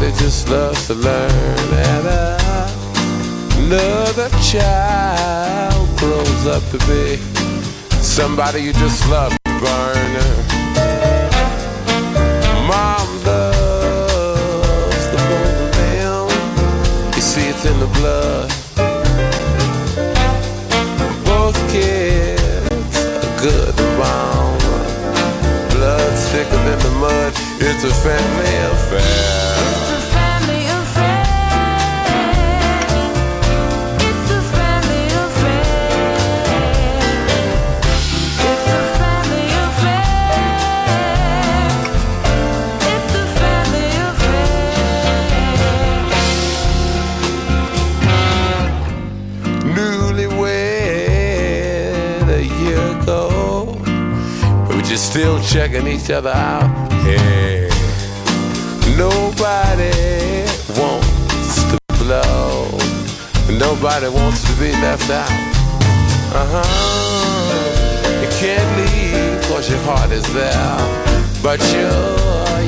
That just loves to learn. And another child grows up to be somebody you just love to burn. Mom loves the both of them. You see, it's in the blood. It's a family affair. It's a family affair. It's a family affair. It's a family affair. Newlywed a year ago, but we're just still checking each other out. Nobody wants to blow. Nobody wants to be left out. Uh huh. You can't leave cause your heart is there. But you,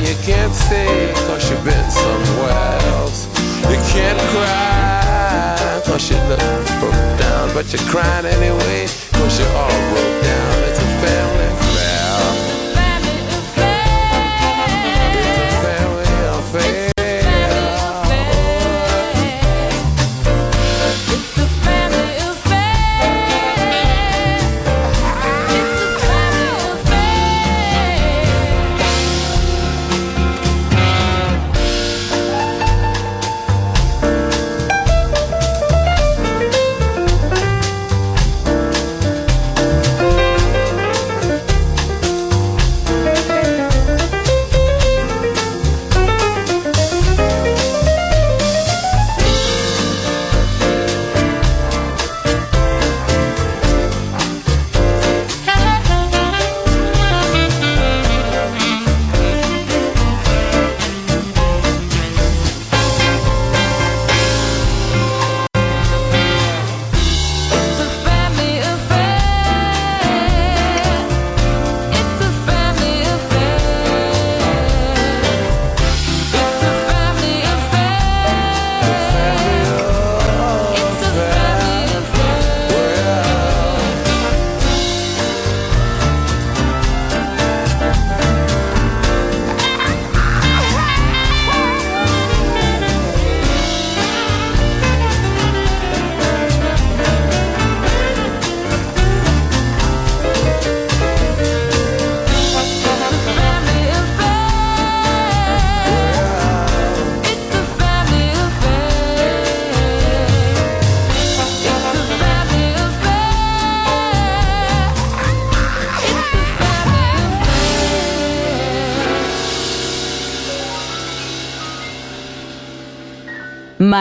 you can't stay cause you've been somewhere else. You can't cry cause you look broke down. But you're crying anyway cause you're all broke down.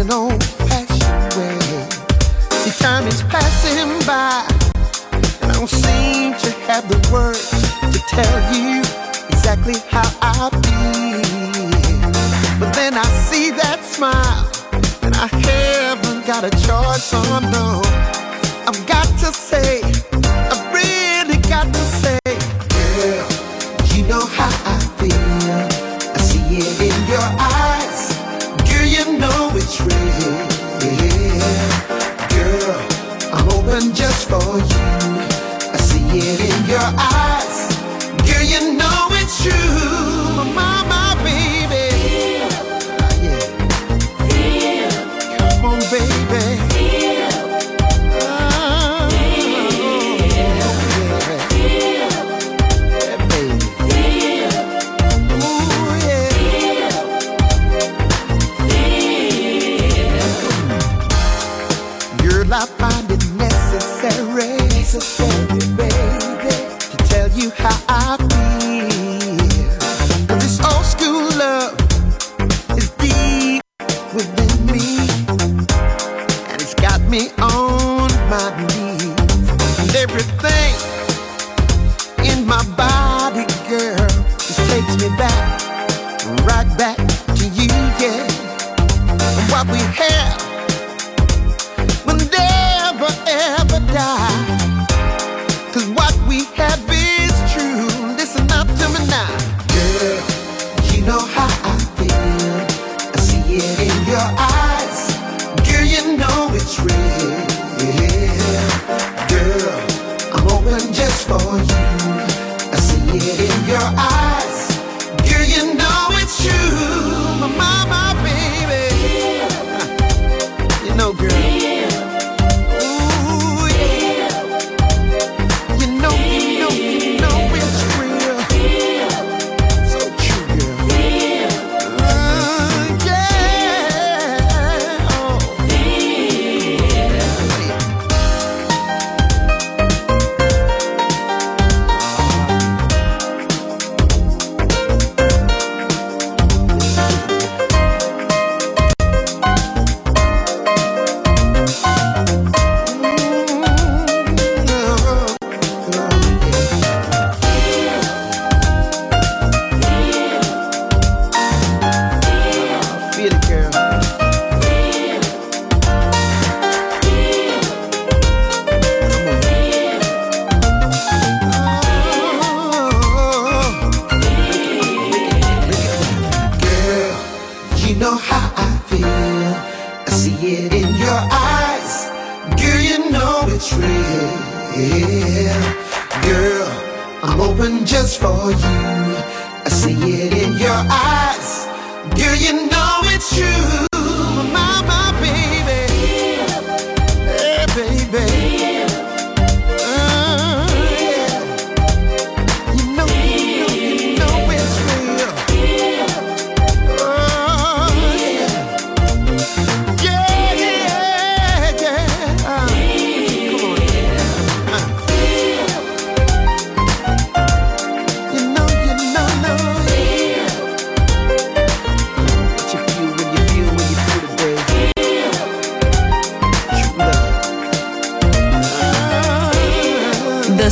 an old fashioned way. See, time is passing by, and I don't seem to have the words to tell you exactly how I feel. But then I see that smile, and I haven't got a choice, oh no. I've got to say,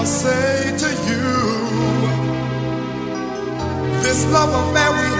must say to you, this love of man we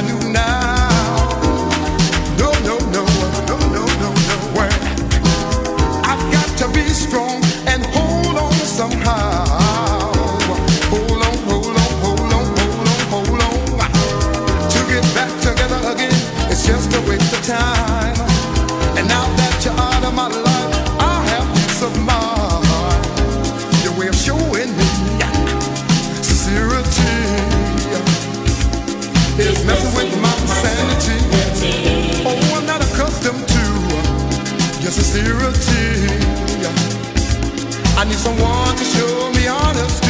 I knew now. No, no, no. sincerity. I need someone to show me honesty.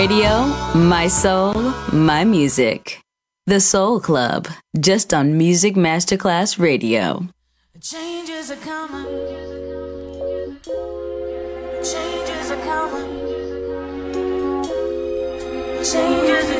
Radio, my soul, my music. The Soul Club, just on Music Masterclass Radio. Changes are coming. Changes are coming. Changes are